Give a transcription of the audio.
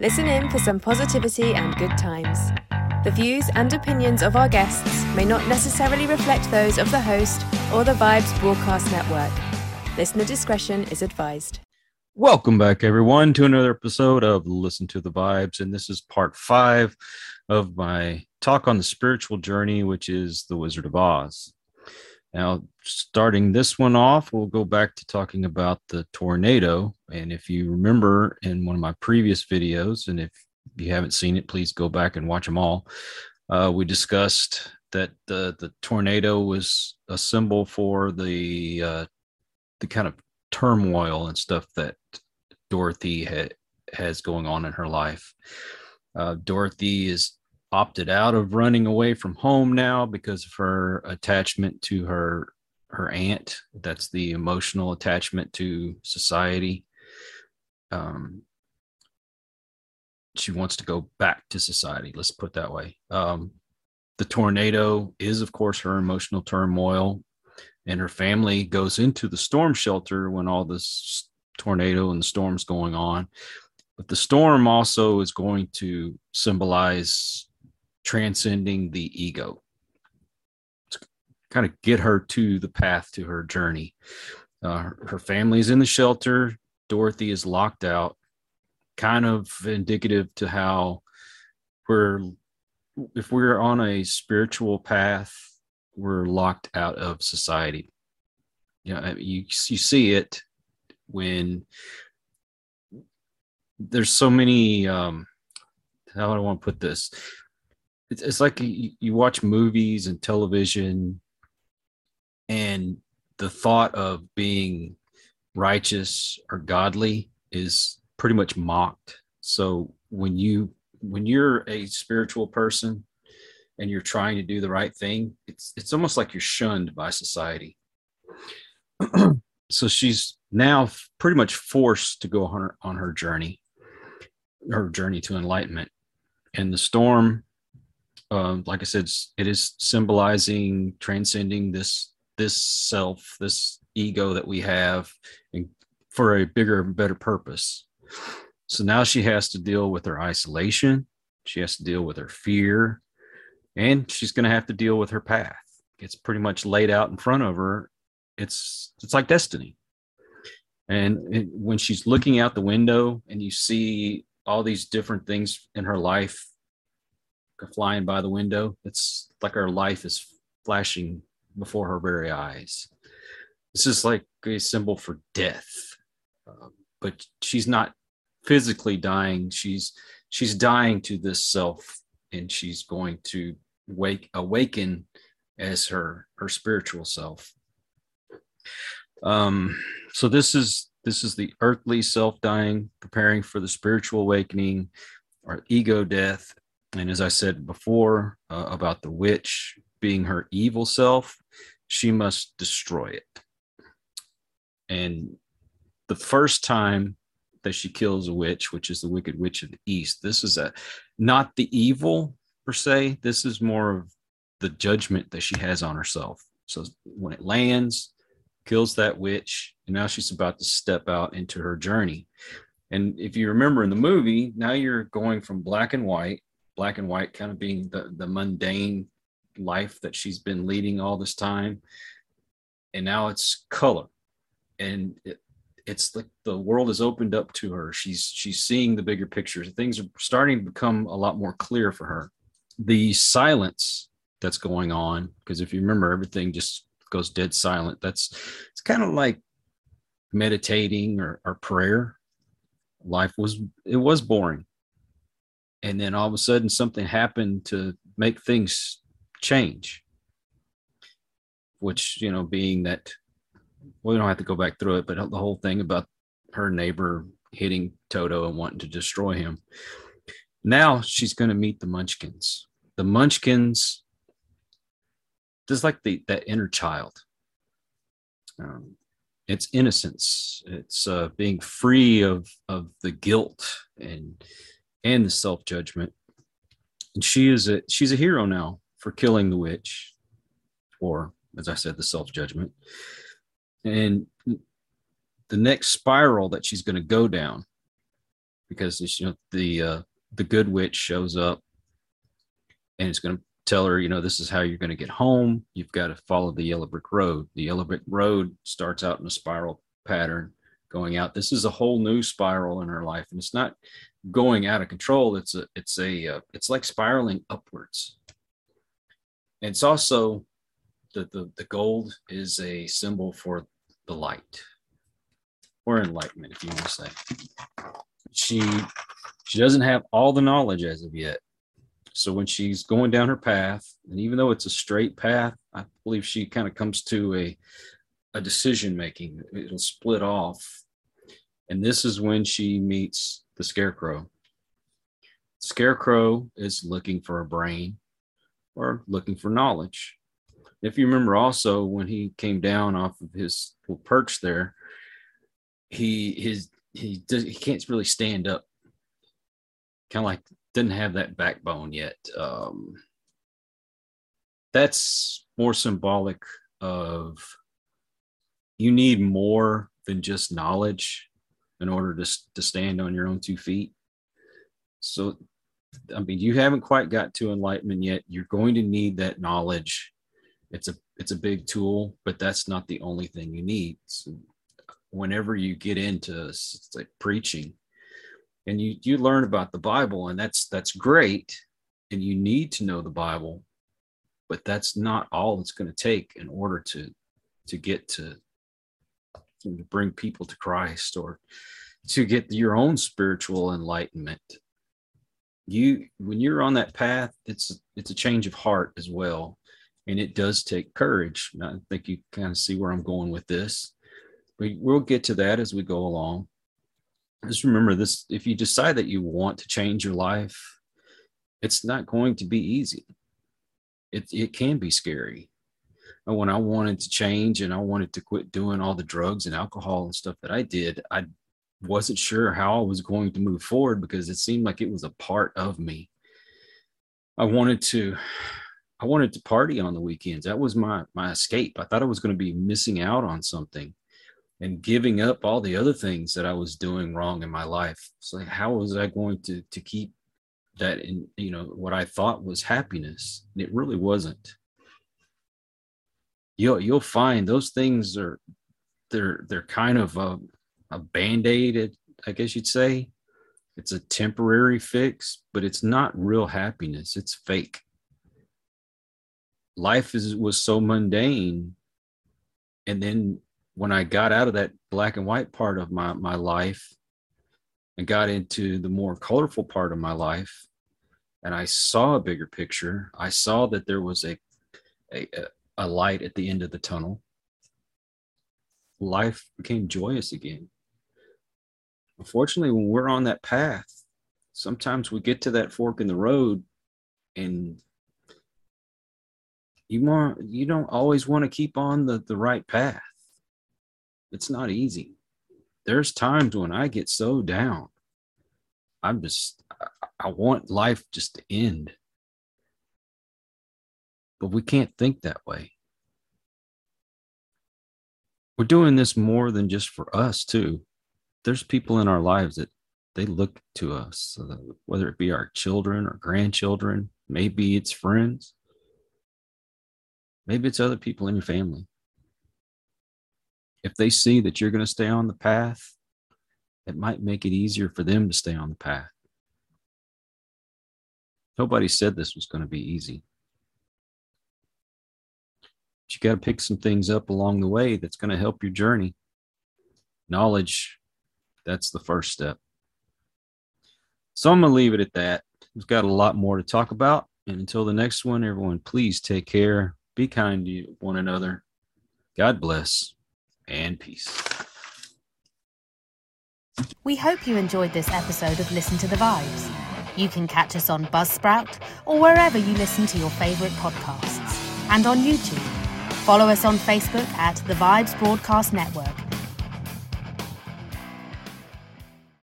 Listen in for some positivity and good times. The views and opinions of our guests may not necessarily reflect those of the host or the Vibes Broadcast Network. Listener discretion is advised. Welcome back, everyone, to another episode of Listen to the Vibes. And this is part five of my talk on the spiritual journey, which is The Wizard of Oz. Now, starting this one off, we'll go back to talking about the tornado. And if you remember in one of my previous videos, and if you haven't seen it, please go back and watch them all. Uh, we discussed that the the tornado was a symbol for the uh, the kind of turmoil and stuff that Dorothy ha- has going on in her life. Uh, Dorothy is opted out of running away from home now because of her attachment to her her aunt. That's the emotional attachment to society. Um she wants to go back to society let's put that way. Um the tornado is of course her emotional turmoil and her family goes into the storm shelter when all this tornado and the storms going on. But the storm also is going to symbolize transcending the ego. To kind of get her to the path to her journey. Uh, her family's in the shelter. Dorothy is locked out. Kind of indicative to how we're if we're on a spiritual path we're locked out of society. You know you, you see it when there's so many um how do i want to put this it's, it's like you, you watch movies and television and the thought of being righteous or godly is pretty much mocked. So when you when you're a spiritual person and you're trying to do the right thing it's it's almost like you're shunned by society. So she's now pretty much forced to go on her on her journey her journey to enlightenment. And the storm um, like I said, it is symbolizing transcending this this self, this ego that we have, and for a bigger better purpose. So now she has to deal with her isolation. She has to deal with her fear, and she's going to have to deal with her path. It's pretty much laid out in front of her. It's it's like destiny. And when she's looking out the window and you see all these different things in her life flying by the window. It's like our life is flashing before her very eyes. This is like a symbol for death, um, but she's not physically dying. She's she's dying to this self, and she's going to wake awaken as her her spiritual self. Um, so this is this is the earthly self dying, preparing for the spiritual awakening, or ego death, and as I said before uh, about the witch being her evil self, she must destroy it. And the first time that she kills a witch, which is the Wicked Witch of the East, this is a not the evil per se. This is more of the judgment that she has on herself. So when it lands, kills that witch, and now she's about to step out into her journey. And if you remember in the movie, now you're going from black and white black and white kind of being the, the mundane life that she's been leading all this time. And now it's color. And it, it's like the world is opened up to her. She's she's seeing the bigger picture. Things are starting to become a lot more clear for her. The silence that's going on because if you remember everything just goes dead silent. That's it's kind of like meditating or, or prayer. Life was it was boring and then all of a sudden something happened to make things change which you know being that well, we don't have to go back through it but the whole thing about her neighbor hitting toto and wanting to destroy him. Now she's going to meet the munchkins. The munchkins just like the that inner child um, it's innocence. It's uh, being free of of the guilt and and the self judgment. And she is a she's a hero now for killing the witch, or as I said, the self judgment. And the next spiral that she's going to go down because you know the uh, the good witch shows up and it's going to tell her, you know, this is how you're going to get home. You've got to follow the yellow brick road. The yellow brick road starts out in a spiral pattern going out. This is a whole new spiral in her life, and it's not going out of control. It's a, it's a, uh, it's like spiraling upwards. And it's also the, the the gold is a symbol for the light or enlightenment, if you want to say. She she doesn't have all the knowledge as of yet. So when she's going down her path, and even though it's a straight path, I believe she kind of comes to a a decision making. It'll split off. And this is when she meets the scarecrow. Scarecrow is looking for a brain or looking for knowledge. If you remember also when he came down off of his perch there, he his he does he can't really stand up kind of like didn't have that backbone yet. Um, that's more symbolic of you need more than just knowledge in order to, to stand on your own two feet. So, I mean, you haven't quite got to enlightenment yet. You're going to need that knowledge. It's a it's a big tool, but that's not the only thing you need. So whenever you get into like preaching, and you you learn about the bible and that's that's great and you need to know the bible but that's not all it's going to take in order to to get to to bring people to christ or to get your own spiritual enlightenment. You when you're on that path it's it's a change of heart as well. And it does take courage. I think you kind of see where i'm going with this. We, we'll get to that as we go along. Just remember this if you decide that you want to change your life it's not going to be easy. It, it can be scary. and when i wanted to change and i wanted to quit doing all the drugs and alcohol and stuff that i did i wasn't sure how i was going to move forward because it seemed like it was a part of me i wanted to i wanted to party on the weekends that was my my escape i thought i was going to be missing out on something and giving up all the other things that I was doing wrong in my life. So how was I going to to keep that in you know what I thought was happiness? And it really wasn't. You'll you'll find those things are they're they're kind of a, a band-aid, I guess you'd say. It's a temporary fix, but it's not real happiness. It's fake. Life is was so mundane and then when I got out of that black and white part of my, my life and got into the more colorful part of my life, and I saw a bigger picture, I saw that there was a, a, a light at the end of the tunnel. Life became joyous again. Unfortunately, when we're on that path, sometimes we get to that fork in the road and you want you don't always want to keep on the, the right path it's not easy. There's times when I get so down. I'm just, I want life just to end. But we can't think that way. We're doing this more than just for us, too. There's people in our lives that they look to us, uh, whether it be our children or grandchildren, maybe it's friends, maybe it's other people in your family if they see that you're going to stay on the path, it might make it easier for them to stay on the path. Nobody said this was going to be easy. You got to pick some things up along the way that's going to help your journey. Knowledge, that's the first step. So I'm going to leave it at that. We've got a lot more to talk about. And until the next one, everyone, please take care. Be kind to one another. God bless and peace. We hope you enjoyed this episode of Listen to the Vibes. You can catch us on Buzzsprout or wherever you listen to your favourite podcasts, and on YouTube. Follow us on Facebook at The Vibes Broadcast Network